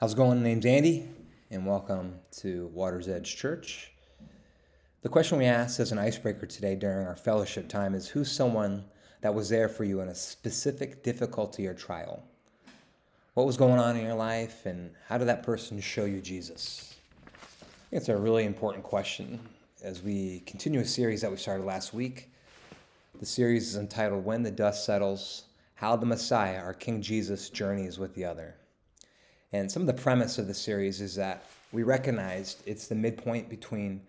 How's it going? My name's Andy, and welcome to Water's Edge Church. The question we asked as an icebreaker today during our fellowship time is Who's someone that was there for you in a specific difficulty or trial? What was going on in your life, and how did that person show you Jesus? it's a really important question as we continue a series that we started last week. The series is entitled When the Dust Settles How the Messiah, our King Jesus, Journeys with the Other. And some of the premise of the series is that we recognized it's the midpoint between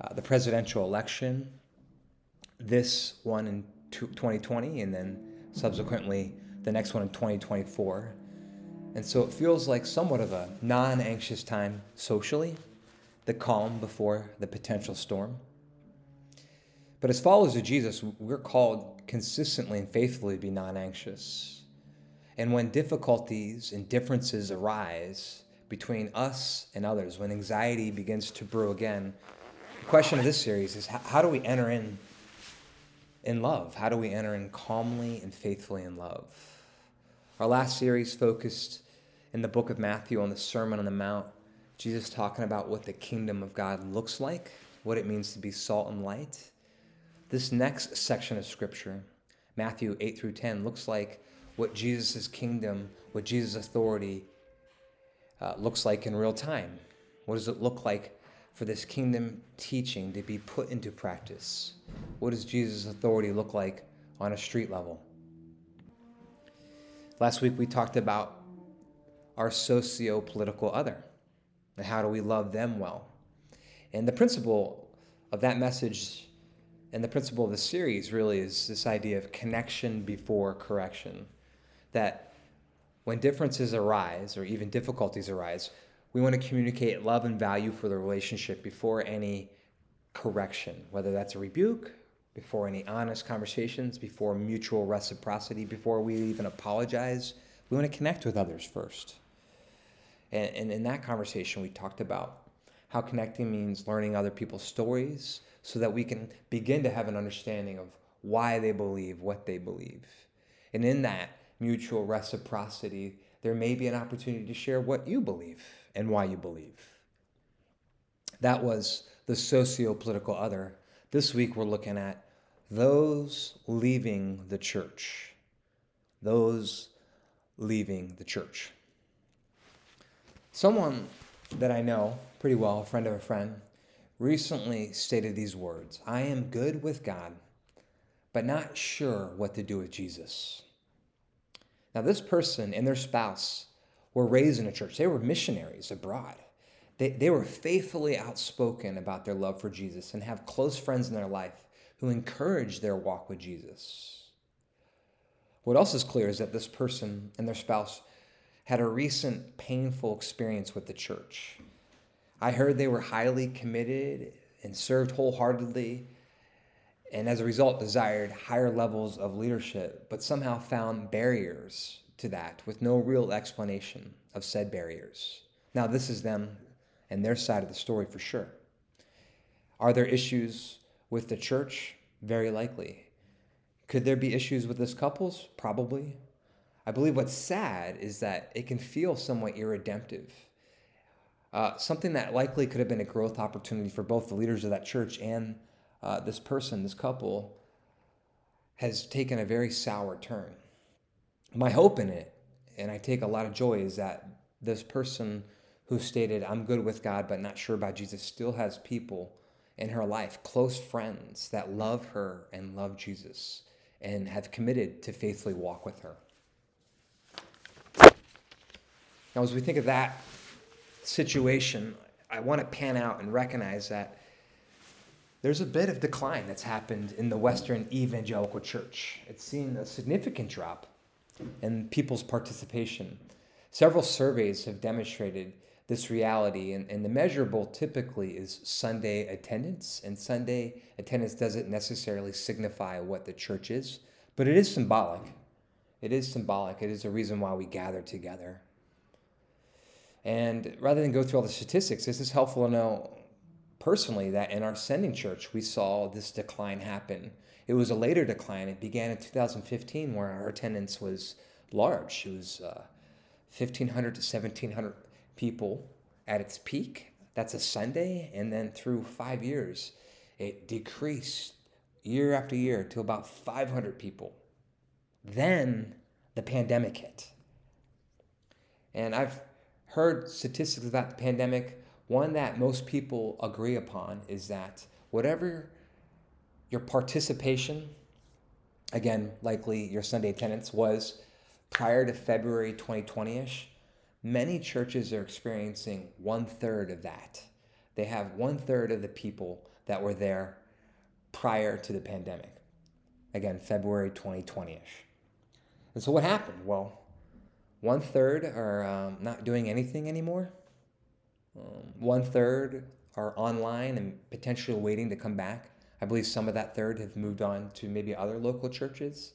uh, the presidential election, this one in 2020, and then subsequently the next one in 2024. And so it feels like somewhat of a non anxious time socially, the calm before the potential storm. But as followers of Jesus, we're called consistently and faithfully to be non anxious and when difficulties and differences arise between us and others, when anxiety begins to brew again, the question of this series is how, do we enter in in love? How do we enter in calmly and faithfully in love? Our last series focused in the book of Matthew on the Sermon on the Mount, Jesus talking about what the kingdom of God looks like, what it means to be salt and light. This next section of scripture, Matthew 8 through 10, looks like what Jesus' kingdom, what Jesus' authority uh, looks like in real time. What does it look like for this kingdom teaching to be put into practice? What does Jesus' authority look like on a street level? Last week we talked about our socio political other and how do we love them well. And the principle of that message and the principle of the series really is this idea of connection before correction that when differences arise or even difficulties arise, we want to communicate love and value for the relationship before any correction, whether that's a rebuke, before any honest conversations, before mutual reciprocity, before we even apologize. We want to connect with others first. And, and in that conversation, we talked about how connecting means learning other people's stories so that we can begin to have an understanding of why they believe what they believe. And in that, mutual reciprocity, there may be an opportunity to share what you believe and why you believe. That was the socio political other. This week we're looking at those leaving the church. Those leaving the church. Someone that I know pretty well, a friend of a friend, recently stated these words I am good with God, but not sure what to do with Jesus. Now, this person and their spouse were raised in a church, they were missionaries abroad. They, they were faithfully outspoken about their love for Jesus and have close friends in their life who encourage their walk with Jesus. What else is clear is that this person and their spouse had a recent painful experience with the church. I heard they were highly committed and served wholeheartedly and as a result desired higher levels of leadership, but somehow found barriers to that with no real explanation of said barriers. Now, this is them and their side of the story for sure. Are there issues with the church? Very likely. Could there be issues with this couples? Probably. I believe what's sad is that it can feel somewhat irredemptive. Uh, something that likely could have been a growth opportunity for both the leaders of that church and uh, this person, this couple, has taken a very sour turn. My hope in it, and I take a lot of joy, is that this person who stated, I'm good with God but not sure about Jesus, still has people in her life, close friends that love her and love Jesus and have committed to faithfully walk with her. Now, as we think of that situation, I want to pan out and recognize that there's a bit of decline that's happened in the Western evangelical church. It's seen a significant drop in people's participation. Several surveys have demonstrated this reality, and, and the measurable typically is Sunday attendance. And Sunday attendance doesn't necessarily signify what the church is, but it is symbolic. It is symbolic. It is a reason why we gather together. And rather than go through all the statistics, this is helpful to know personally that in our sending church, we saw this decline happen. It was a later decline. It began in 2015 where our attendance was large. It was uh, 1,500 to 1,700 people at its peak. That's a Sunday. And then through five years, it decreased year after year to about 500 people. Then the pandemic hit. And I've heard statistics about the pandemic. One that most people agree upon is that whatever your participation, again, likely your Sunday attendance, was prior to February 2020 ish, many churches are experiencing one third of that. They have one third of the people that were there prior to the pandemic. Again, February 2020 ish. And so what happened? Well, one third are um, not doing anything anymore. Um, one third are online and potentially waiting to come back. I believe some of that third have moved on to maybe other local churches.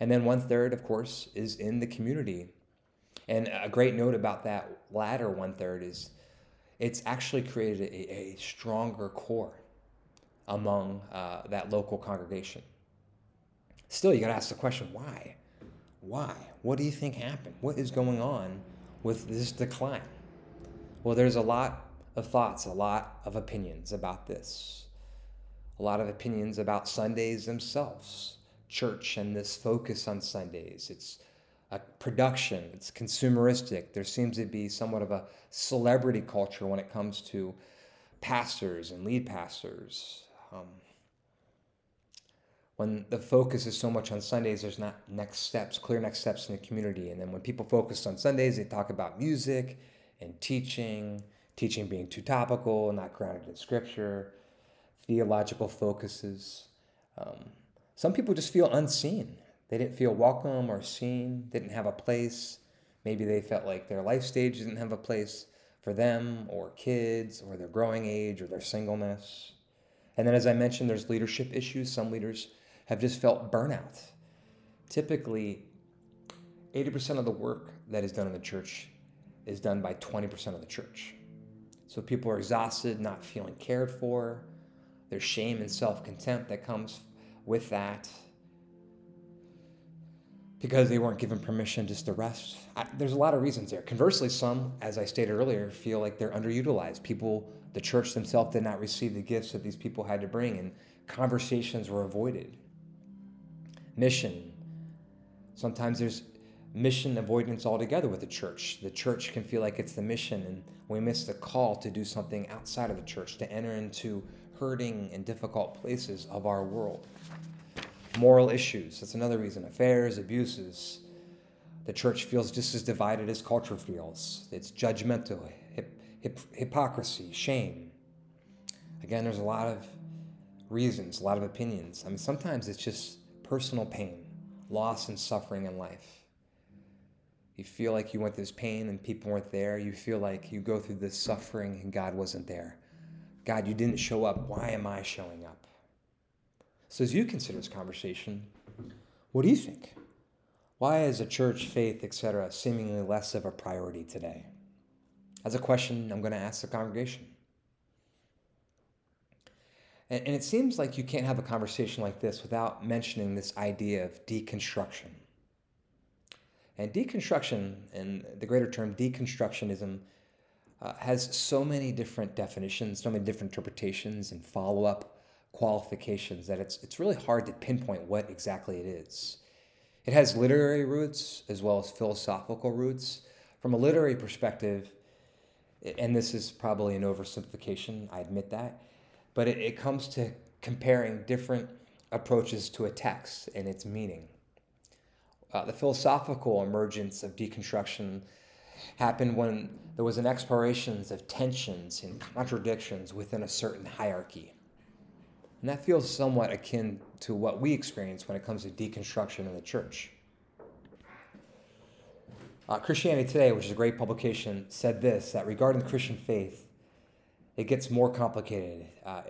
And then one third, of course, is in the community. And a great note about that latter one third is it's actually created a, a stronger core among uh, that local congregation. Still, you got to ask the question why? Why? What do you think happened? What is going on with this decline? Well, there's a lot of thoughts, a lot of opinions about this, a lot of opinions about Sundays themselves, church and this focus on Sundays. It's a production, it's consumeristic. There seems to be somewhat of a celebrity culture when it comes to pastors and lead pastors. Um, when the focus is so much on Sundays, there's not next steps, clear next steps in the community. And then when people focus on Sundays, they talk about music and teaching, teaching being too topical, not grounded in scripture, theological focuses. Um, some people just feel unseen. They didn't feel welcome or seen, didn't have a place. Maybe they felt like their life stage didn't have a place for them or kids or their growing age or their singleness. And then, as I mentioned, there's leadership issues. Some leaders have just felt burnout. Typically, 80% of the work that is done in the church is done by 20% of the church. So people are exhausted, not feeling cared for. There's shame and self contempt that comes with that because they weren't given permission just to rest. I, there's a lot of reasons there. Conversely, some, as I stated earlier, feel like they're underutilized. People, the church themselves did not receive the gifts that these people had to bring, and conversations were avoided mission. Sometimes there's mission avoidance altogether with the church. The church can feel like it's the mission, and we miss the call to do something outside of the church, to enter into hurting and difficult places of our world. Moral issues, that's another reason. Affairs, abuses. The church feels just as divided as culture feels. It's judgmental, hip, hip, hypocrisy, shame. Again, there's a lot of reasons, a lot of opinions. I mean, sometimes it's just personal pain, loss, and suffering in life. You feel like you went through this pain and people weren't there. You feel like you go through this suffering and God wasn't there. God, you didn't show up. Why am I showing up? So, as you consider this conversation, what do you think? Why is a church, faith, etc., seemingly less of a priority today? As a question I'm going to ask the congregation. And, and it seems like you can't have a conversation like this without mentioning this idea of deconstruction. And deconstruction, and the greater term deconstructionism, uh, has so many different definitions, so many different interpretations and follow up qualifications that it's, it's really hard to pinpoint what exactly it is. It has literary roots as well as philosophical roots. From a literary perspective, and this is probably an oversimplification, I admit that, but it, it comes to comparing different approaches to a text and its meaning. Uh, the philosophical emergence of deconstruction happened when there was an exploration of tensions and contradictions within a certain hierarchy. And that feels somewhat akin to what we experience when it comes to deconstruction in the church. Uh, Christianity Today, which is a great publication, said this that regarding the Christian faith, it gets more complicated. Uh,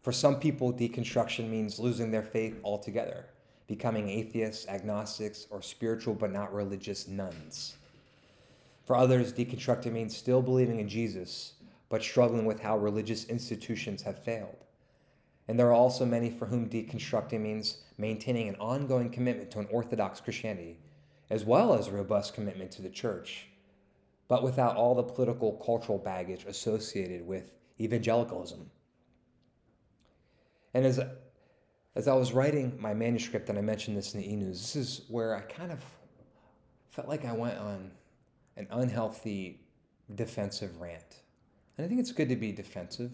for some people, deconstruction means losing their faith altogether, becoming atheists, agnostics, or spiritual but not religious nones. For others, deconstructing means still believing in Jesus, but struggling with how religious institutions have failed. And there are also many for whom deconstructing means maintaining an ongoing commitment to an orthodox Christianity, as well as a robust commitment to the church, but without all the political, cultural baggage associated with evangelicalism. And as, as I was writing my manuscript, and I mentioned this in the e news, this is where I kind of felt like I went on an unhealthy defensive rant. And I think it's good to be defensive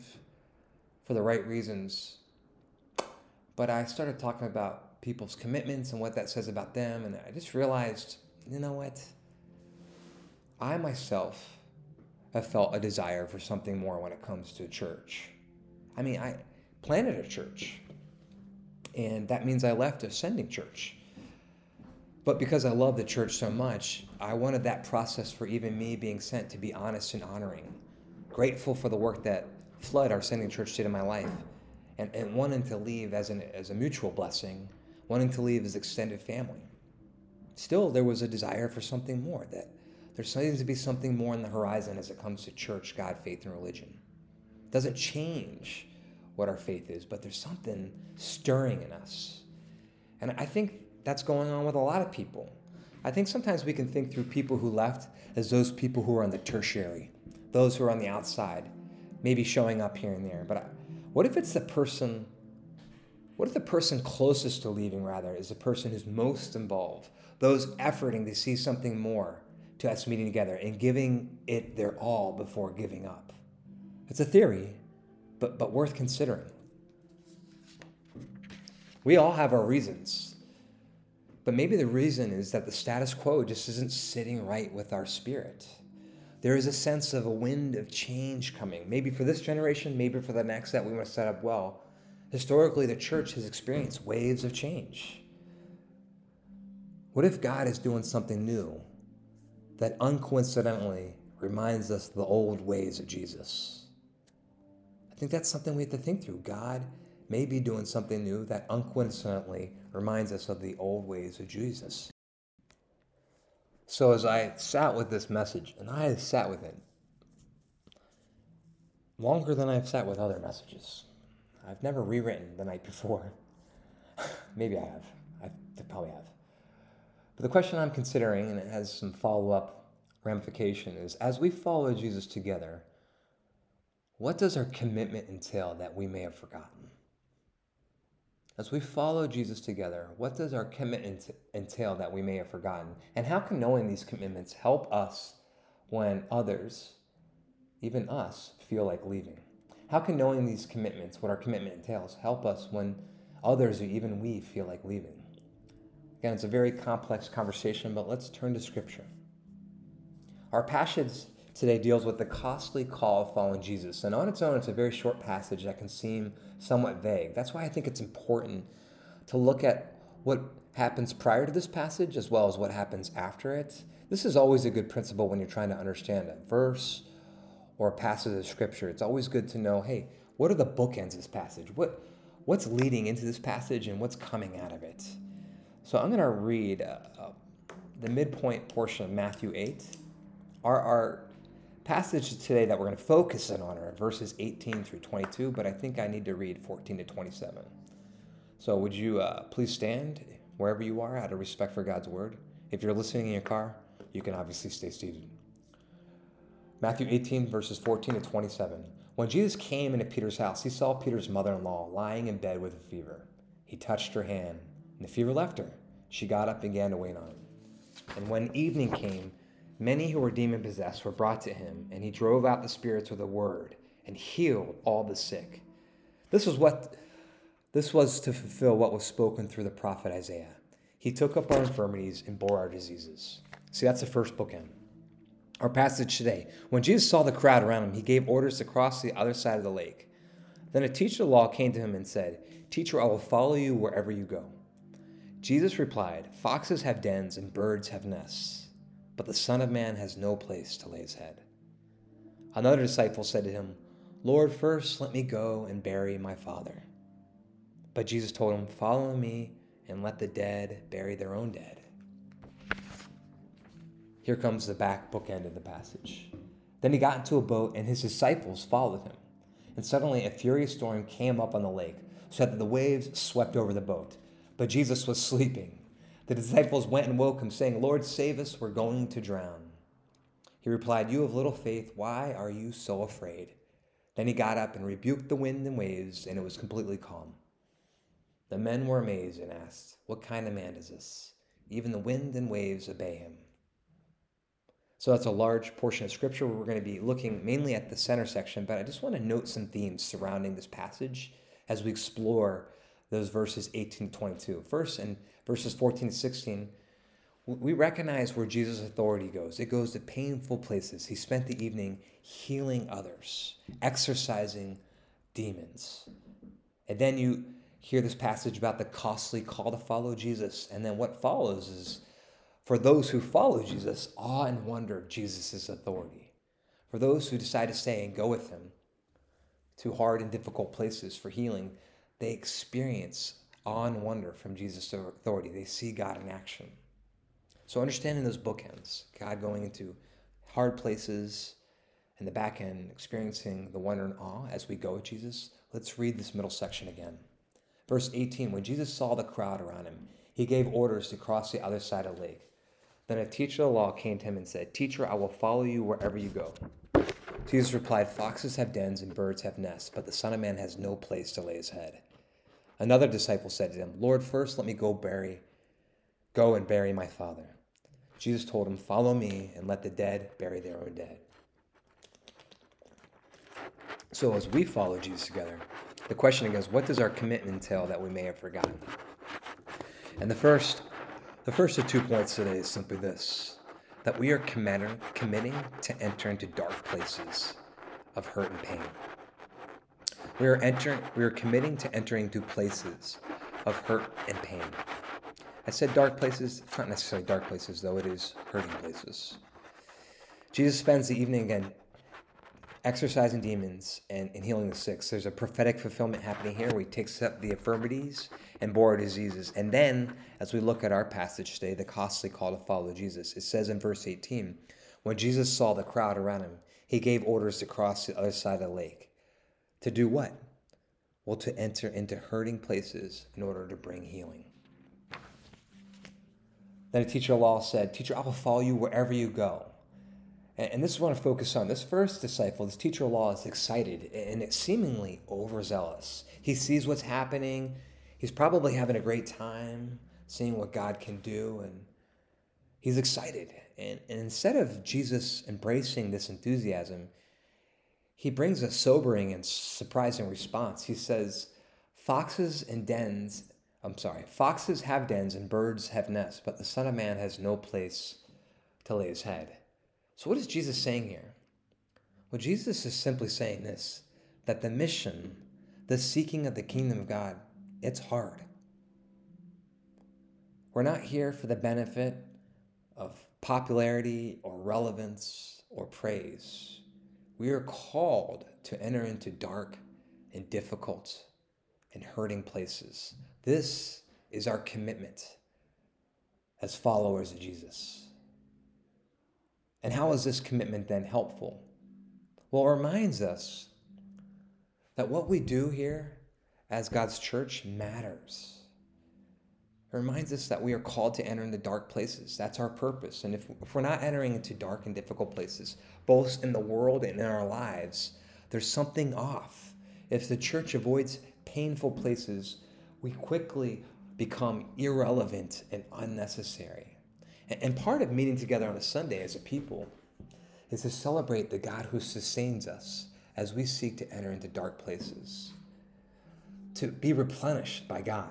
for the right reasons. But I started talking about people's commitments and what that says about them, and I just realized, you know what? I myself have felt a desire for something more when it comes to church. I mean, I planted a church, and that means I left a sending church. But because I love the church so much, I wanted that process for even me being sent to be honest and honoring. Grateful for the work that Flood, our sending church, did in my life, and, and wanting to leave as, an, as a mutual blessing, wanting to leave as extended family. Still, there was a desire for something more, that there seems to be something more on the horizon as it comes to church, God, faith, and religion. It doesn't change what our faith is, but there's something stirring in us. And I think that's going on with a lot of people. I think sometimes we can think through people who left as those people who are on the tertiary, those who are on the outside, maybe showing up here and there. But what if it's the person? What if the person closest to leaving, rather, is the person who's most involved, those efforting to see something more to us meeting together and giving it their all before giving up? It's a theory, but, but worth considering. We all have our reasons but maybe the reason is that the status quo just isn't sitting right with our spirit. There is a sense of a wind of change coming, maybe for this generation, maybe for the next that we want to set up well. Historically, the church has experienced waves of change. What if God is doing something new that uncoincidentally reminds us of the old ways of Jesus? Think that's something we have to think through. God may be doing something new that uncoincidentally reminds us of the old ways of Jesus. So as I sat with this message, and I sat with it longer than I've sat with other messages. I've never rewritten the night before. Maybe I have. I probably have. But the question I'm considering, and it has some follow up ramification, is as we follow Jesus together, what does our commitment entail that we may have forgotten? As we follow Jesus together, what does our commitment entail that we may have forgotten? And how can knowing these commitments help us when others, even us, feel like leaving? How can knowing these commitments, what our commitment entails, help us when others or even we feel like leaving? Again, it's a very complex conversation, but let's turn to Scripture. Our passage today deals with the costly call of following Jesus. And on its own, it's a very short passage that can seem somewhat vague. That's why I think it's important to look at what happens prior to this passage as well as what happens after it. This is always a good principle when you're trying to understand a verse or a passage of scripture. It's always good to know, hey, what are the bookends of this passage? What what's leading into this passage and what's coming out of it? So I'm going to read uh, uh, the midpoint portion of Matthew 8. Our, our passage today that we're going to focus in on are verses 18 through 22, but I think I need to read 14 to 27. So would you uh, please stand wherever you are out of respect for God's word? If you're listening in your car, you can obviously stay seated. Matthew 18, verses 14 to 27. When Jesus came into Peter's house, he saw Peter's mother in law lying in bed with a fever. He touched her hand, and the fever left her. She got up and began to wait on him. And when evening came, Many who were demon possessed were brought to him, and he drove out the spirits with a word and healed all the sick. This was what this was to fulfill what was spoken through the prophet Isaiah. He took up our infirmities and bore our diseases. See, that's the first bookend. Our passage today. When Jesus saw the crowd around him, he gave orders to cross the other side of the lake. Then a teacher of the law came to him and said, Teacher, I will follow you wherever you go. Jesus replied, Foxes have dens and birds have nests but the Son of Man has no place to lay his head. Another disciple said to him, Lord, first let me go and bury my father. But Jesus told him, Follow me and let the dead bury their own dead. Here comes the back bookend of the passage. Then he got into a boat, and his disciples followed him. And suddenly a furious storm came up on the lake, so that the waves swept over the boat. But Jesus was sleeping. The disciples went and woke him, saying, Lord, save us, we're going to drown. He replied, You have little faith. Why are you so afraid? Then he got up and rebuked the wind and waves, and it was completely calm. The men were amazed and asked, What kind of man is this? Even the wind and waves obey him. So that's a large portion of scripture. We're going to be looking mainly at the center section, but I just want to note some themes surrounding this passage as we explore those verses 18 to 22. First, in verses 14 to 16, we recognize where Jesus' authority goes. It goes to painful places. He spent the evening healing others, exorcising demons. And then you hear this passage about the costly call to follow Jesus. And then what follows is for those who follow Jesus, awe and wonder of Jesus' authority. For those who decide to stay and go with him to hard and difficult places for healing, they experience awe and wonder from Jesus' authority. They see God in action. So understanding those bookends, God going into hard places and the back end, experiencing the wonder and awe as we go with Jesus, let's read this middle section again. Verse 18 When Jesus saw the crowd around him, he gave orders to cross the other side of the lake. Then a teacher of the law came to him and said, Teacher, I will follow you wherever you go. Jesus replied, Foxes have dens and birds have nests, but the Son of Man has no place to lay his head. Another disciple said to him, Lord, first let me go bury, go and bury my father. Jesus told him, Follow me and let the dead bury their own dead. So, as we follow Jesus together, the question is, what does our commitment entail that we may have forgotten? And the first, the first of two points today is simply this that we are committing to enter into dark places of hurt and pain. We are entering, we are committing to entering into places of hurt and pain. I said dark places. It's not necessarily dark places, though, it is hurting places. Jesus spends the evening again exorcising demons and, and healing the sick. There's a prophetic fulfillment happening here where he takes up the infirmities and bore diseases. And then, as we look at our passage today, the costly call to follow Jesus, it says in verse 18 when Jesus saw the crowd around him, he gave orders to cross the other side of the lake. To do what? Well, to enter into hurting places in order to bring healing. Then a teacher of law said, Teacher, I will follow you wherever you go. And this is what I focus on. This first disciple, this teacher of law, is excited and seemingly overzealous. He sees what's happening. He's probably having a great time seeing what God can do. And he's excited. And, and instead of Jesus embracing this enthusiasm, he brings a sobering and surprising response. He says, Foxes and dens I'm sorry, foxes have dens and birds have nests, but the Son of Man has no place to lay his head. So, what is Jesus saying here? Well, Jesus is simply saying this that the mission, the seeking of the kingdom of God, it's hard. We're not here for the benefit of popularity or relevance or praise. We are called to enter into dark and difficult and hurting places this is our commitment as followers of Jesus. And how is this commitment then helpful? Well, it reminds us that what we do here as God's church matters. It reminds us that we are called to enter into dark places. That's our purpose. And if, if we're not entering into dark and difficult places, both in the world and in our lives, there's something off. If the church avoids painful places, we quickly become irrelevant and unnecessary. And part of meeting together on a Sunday as a people is to celebrate the God who sustains us as we seek to enter into dark places, to be replenished by God.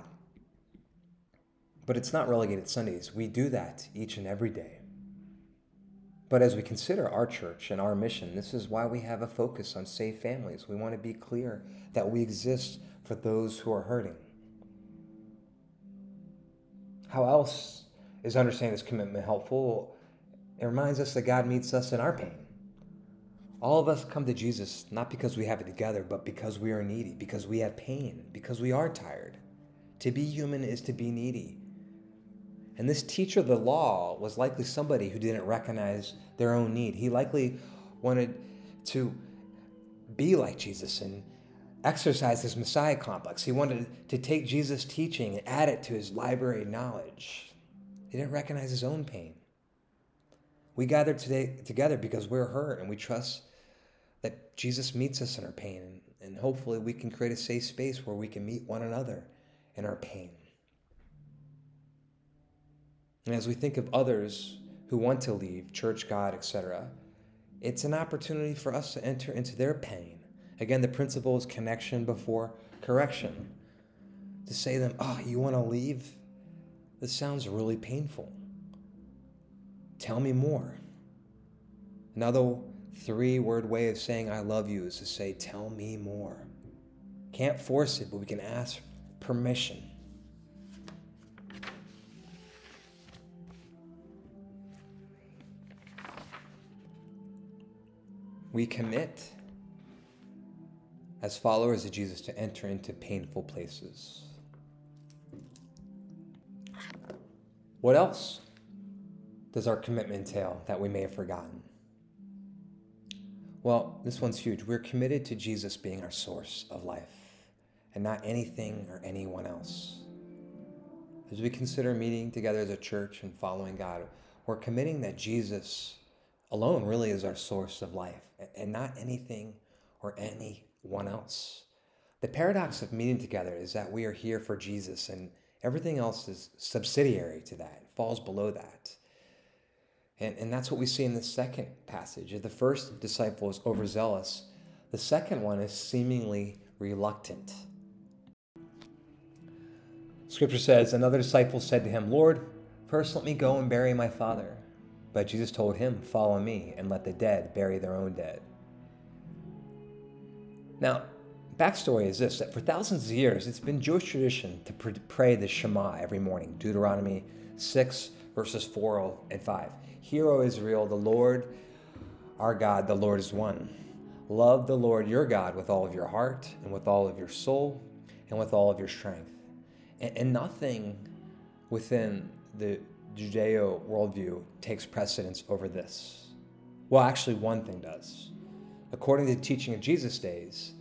But it's not relegated Sundays. We do that each and every day. But as we consider our church and our mission, this is why we have a focus on safe families. We want to be clear that we exist for those who are hurting. How else is understanding this commitment helpful? It reminds us that God meets us in our pain. All of us come to Jesus not because we have it together, but because we are needy, because we have pain, because we are tired. To be human is to be needy. And this teacher of the law was likely somebody who didn't recognize their own need. He likely wanted to be like Jesus and exercise his Messiah complex. He wanted to take Jesus' teaching and add it to his library of knowledge. He didn't recognize his own pain. We gather today together because we're hurt and we trust that Jesus meets us in our pain. And, and hopefully we can create a safe space where we can meet one another in our pain. And as we think of others who want to leave, church, God, etc., it's an opportunity for us to enter into their pain. Again, the principle is connection before correction. To say to them, oh, you want to leave? This sounds really painful. Tell me more. Another three word way of saying I love you is to say, Tell me more. Can't force it, but we can ask permission. We commit as followers of Jesus to enter into painful places. What else does our commitment entail that we may have forgotten? Well, this one's huge. We're committed to Jesus being our source of life and not anything or anyone else. As we consider meeting together as a church and following God, we're committing that Jesus alone really is our source of life and not anything or anyone else. The paradox of meeting together is that we are here for Jesus and everything else is subsidiary to that, falls below that. And, and that's what we see in the second passage. The first disciple is overzealous, the second one is seemingly reluctant. Scripture says, Another disciple said to him, Lord, first let me go and bury my father. But Jesus told him, Follow me, and let the dead bury their own dead. Now, backstory is this that for thousands of years, it's been Jewish tradition to pray the Shema every morning, Deuteronomy 6, verses 4 and 5. Hear, O Israel, the Lord our God, the Lord is one. Love the Lord your God with all of your heart, and with all of your soul, and with all of your strength. And, and nothing within the Judeo worldview takes precedence over this. Well, actually, one thing does. According to the teaching of Jesus' days,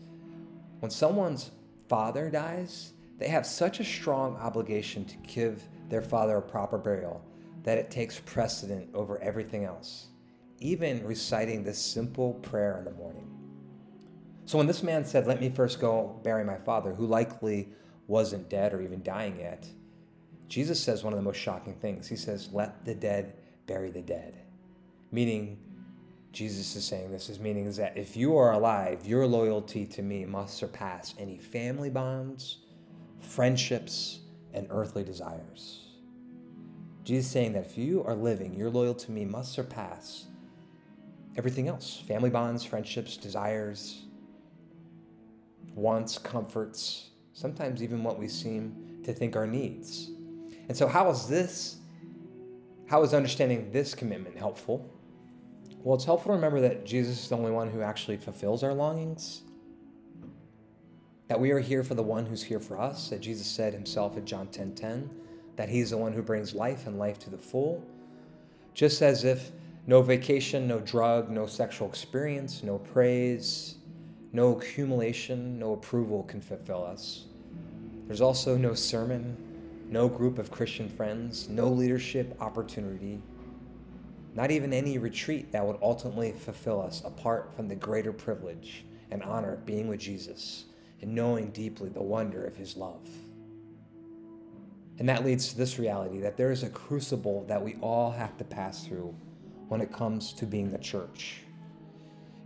when someone's father dies, they have such a strong obligation to give their father a proper burial that it takes precedent over everything else, even reciting this simple prayer in the morning. So when this man said, Let me first go bury my father, who likely wasn't dead or even dying yet, Jesus says one of the most shocking things. He says, Let the dead bury the dead. Meaning, Jesus is saying this is meaning is that if you are alive, your loyalty to me must surpass any family bonds, friendships, and earthly desires. Jesus is saying that if you are living, your loyalty to me must surpass everything else family bonds, friendships, desires, wants, comforts, sometimes even what we seem to think are needs. And so, how is this, how is understanding this commitment helpful? Well, it's helpful to remember that Jesus is the only one who actually fulfills our longings. That we are here for the one who's here for us, that Jesus said himself in John 10 10, that he's the one who brings life and life to the full. Just as if no vacation, no drug, no sexual experience, no praise, no accumulation, no approval can fulfill us. There's also no sermon, no group of Christian friends, no leadership opportunity, not even any retreat that would ultimately fulfill us apart from the greater privilege and honor of being with Jesus and knowing deeply the wonder of his love. And that leads to this reality that there is a crucible that we all have to pass through when it comes to being the church.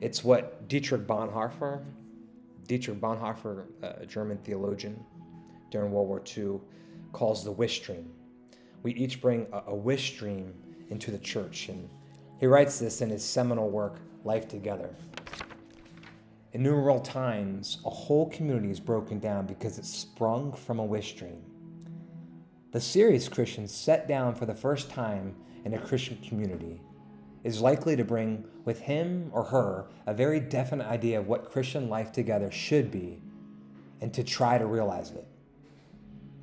It's what Dietrich Bonhoeffer, Dietrich Bonhoeffer, a German theologian during World War II, calls the wish dream. We each bring a, a wish dream into the church. And he writes this in his seminal work, Life Together. In numerable times, a whole community is broken down because it sprung from a wish dream. The serious Christian set down for the first time in a Christian community is likely to bring with him or her a very definite idea of what Christian life together should be and to try to realize it.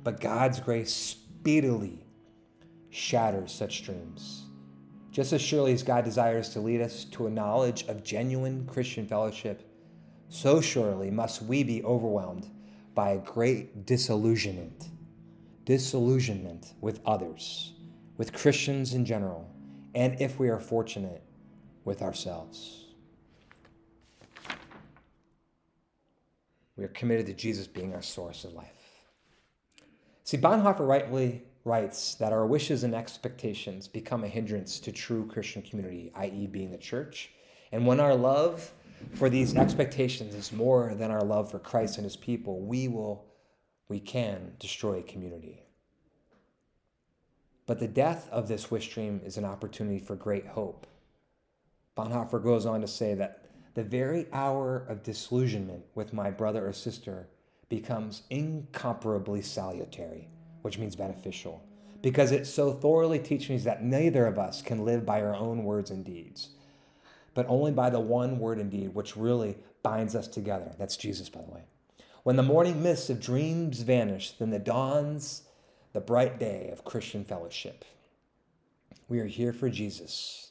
But God's grace speedily shatters such dreams. Just as surely as God desires to lead us to a knowledge of genuine Christian fellowship, so surely must we be overwhelmed by a great disillusionment. Disillusionment with others, with Christians in general, and if we are fortunate, with ourselves. We are committed to Jesus being our source of life. See, Bonhoeffer rightly writes that our wishes and expectations become a hindrance to true Christian community, i.e., being the church. And when our love for these expectations is more than our love for Christ and his people, we will, we can destroy community. But the death of this wish dream is an opportunity for great hope. Bonhoeffer goes on to say that the very hour of disillusionment with my brother or sister becomes incomparably salutary, which means beneficial, because it so thoroughly teaches me that neither of us can live by our own words and deeds, but only by the one word and deed which really binds us together. That's Jesus, by the way. When the morning mists of dreams vanish, then the dawns the bright day of Christian fellowship. We are here for Jesus,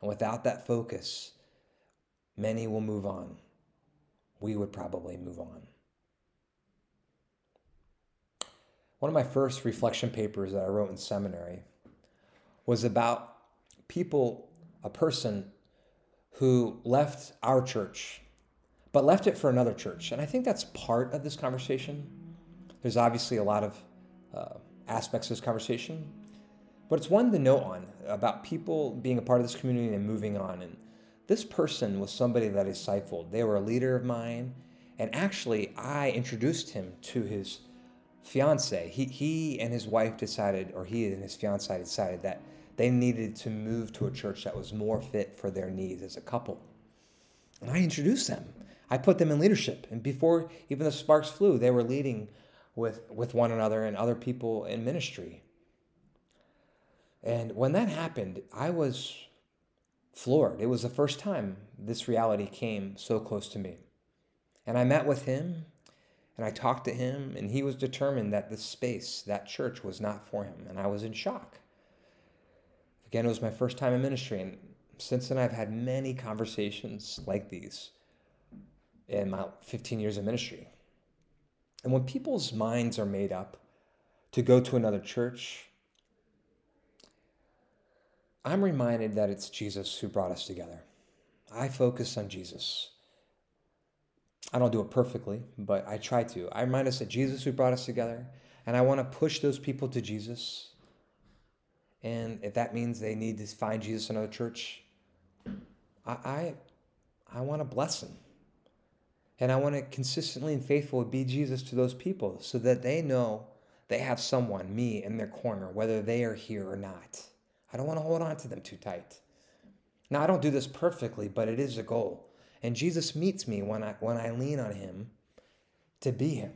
and without that focus, many will move on. We would probably move on. One of my first reflection papers that I wrote in seminary was about people, a person who left our church, but left it for another church. And I think that's part of this conversation. There's obviously a lot of uh, aspects of this conversation, but it's one to note on about people being a part of this community and moving on. And this person was somebody that I discipled. They were a leader of mine. And actually, I introduced him to his fiance. He, he and his wife decided, or he and his fiance decided that they needed to move to a church that was more fit for their needs as a couple. And I introduced them. I put them in leadership. And before even the sparks flew, they were leading with, with one another and other people in ministry. And when that happened, I was floored. It was the first time this reality came so close to me. And I met with him and I talked to him, and he was determined that this space, that church, was not for him. And I was in shock. Again, it was my first time in ministry. And since then, I've had many conversations like these in my 15 years of ministry. And when people's minds are made up to go to another church, I'm reminded that it's Jesus who brought us together. I focus on Jesus. I don't do it perfectly, but I try to. I remind us that Jesus who brought us together, and I want to push those people to Jesus. And if that means they need to find Jesus in another church, I, I, I want to bless them. And I want to consistently and faithfully be Jesus to those people so that they know they have someone, me, in their corner, whether they are here or not. I don't want to hold on to them too tight. Now, I don't do this perfectly, but it is a goal. And Jesus meets me when I, when I lean on him to be him.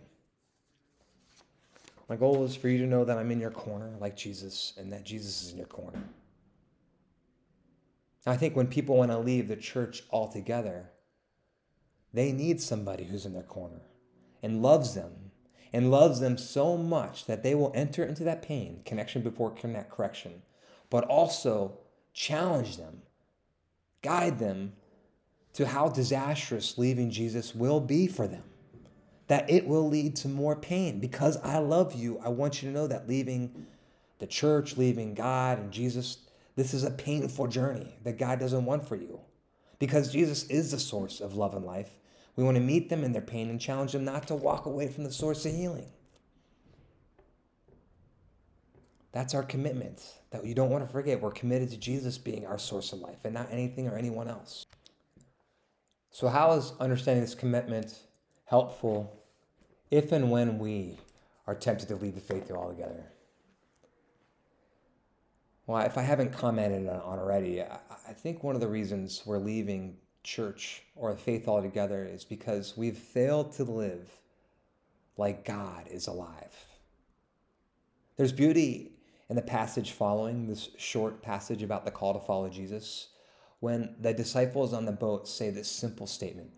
My goal is for you to know that I'm in your corner like Jesus and that Jesus is in your corner. I think when people want to leave the church altogether, they need somebody who's in their corner and loves them and loves them so much that they will enter into that pain, connection before connect, correction, but also challenge them, guide them to how disastrous leaving Jesus will be for them. That it will lead to more pain. Because I love you, I want you to know that leaving the church, leaving God and Jesus, this is a painful journey that God doesn't want for you. Because Jesus is the source of love and life. We want to meet them in their pain and challenge them not to walk away from the source of healing. That's our commitment that you don't want to forget. We're committed to Jesus being our source of life and not anything or anyone else. So, how is understanding this commitment helpful if and when we are tempted to leave the faith altogether? Well, if I haven't commented on already, I think one of the reasons we're leaving church or faith altogether is because we've failed to live like God is alive. There's beauty in the passage following this short passage about the call to follow Jesus when the disciples on the boat say this simple statement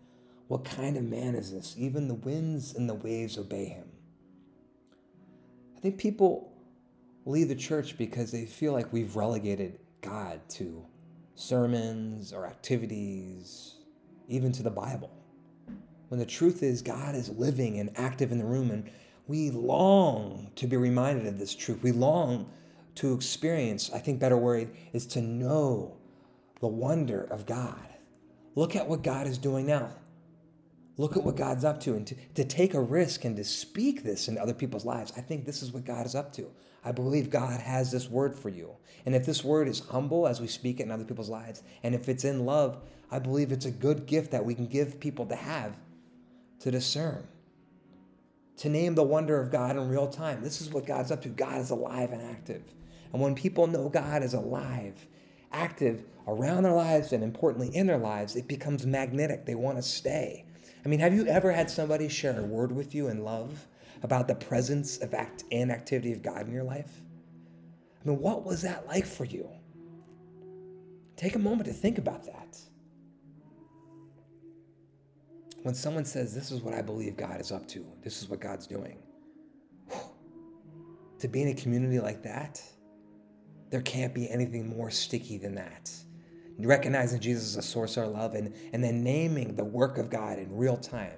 What kind of man is this? Even the winds and the waves obey him. I think people leave the church because they feel like we've relegated God to sermons or activities, even to the Bible. When the truth is, God is living and active in the room, and we long to be reminded of this truth. We long to experience, I think better word is to know the wonder of God. Look at what God is doing now. Look at what God's up to. And to, to take a risk and to speak this in other people's lives, I think this is what God is up to. I believe God has this word for you. And if this word is humble as we speak it in other people's lives, and if it's in love, I believe it's a good gift that we can give people to have to discern, to name the wonder of God in real time. This is what God's up to. God is alive and active. And when people know God is alive, active around their lives, and importantly in their lives, it becomes magnetic. They want to stay. I mean, have you ever had somebody share a word with you in love about the presence of act and activity of God in your life? I mean, what was that like for you? Take a moment to think about that. When someone says, This is what I believe God is up to, this is what God's doing, to be in a community like that, there can't be anything more sticky than that recognizing Jesus as a source of our love, and, and then naming the work of God in real time.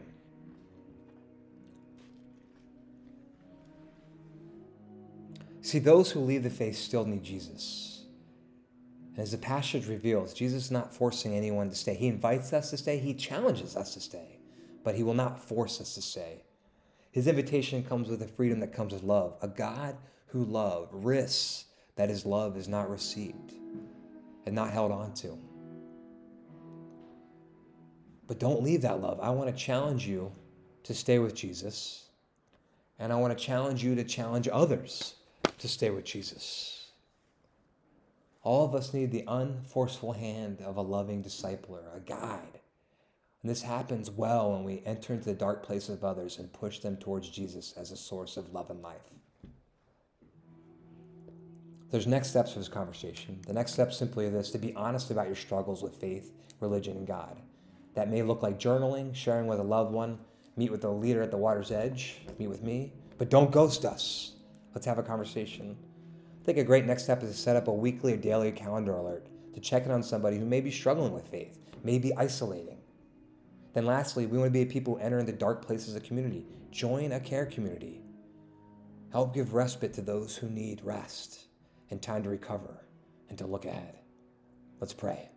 See, those who leave the faith still need Jesus. And as the passage reveals, Jesus is not forcing anyone to stay. He invites us to stay, He challenges us to stay, but He will not force us to stay. His invitation comes with a freedom that comes with love. A God who loves risks that His love is not received and not held on to. But don't leave that love. I want to challenge you to stay with Jesus. And I want to challenge you to challenge others to stay with Jesus. All of us need the unforceful hand of a loving discipler, a guide. And this happens well when we enter into the dark places of others and push them towards Jesus as a source of love and life. There's next steps for this conversation. The next step simply is this to be honest about your struggles with faith, religion, and God. That may look like journaling, sharing with a loved one, meet with a leader at the water's edge, meet with me. But don't ghost us. Let's have a conversation. I think a great next step is to set up a weekly or daily calendar alert to check in on somebody who may be struggling with faith, may be isolating. Then, lastly, we want to be people who enter into dark places of community. Join a care community. Help give respite to those who need rest and time to recover and to look ahead. Let's pray.